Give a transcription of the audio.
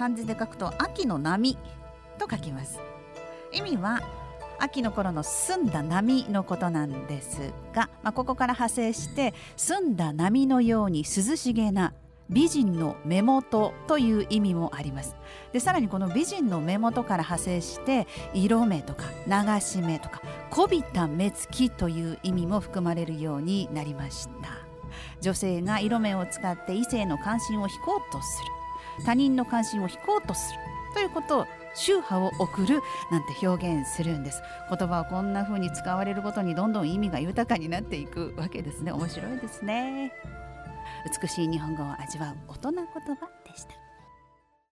漢字で書くと秋の波と書きます。意味は秋の頃の澄んだ波のことなんですが、まあ、ここから派生して澄んだ波のように涼しげな美人の目元という意味もあります。でさらにこの美人の目元から派生して色目とか流し目とかこびた目つきという意味も含まれるようになりました。女性が色目を使って異性の関心を引こうとする。他人の関心を引こうとする。ということを宗派を送るなんて表現するんです。言葉はこんな風に使われるごとにどんどん意味が豊かになっていくわけですね。面白いですね。美しい日本語を味わう大人言葉でした。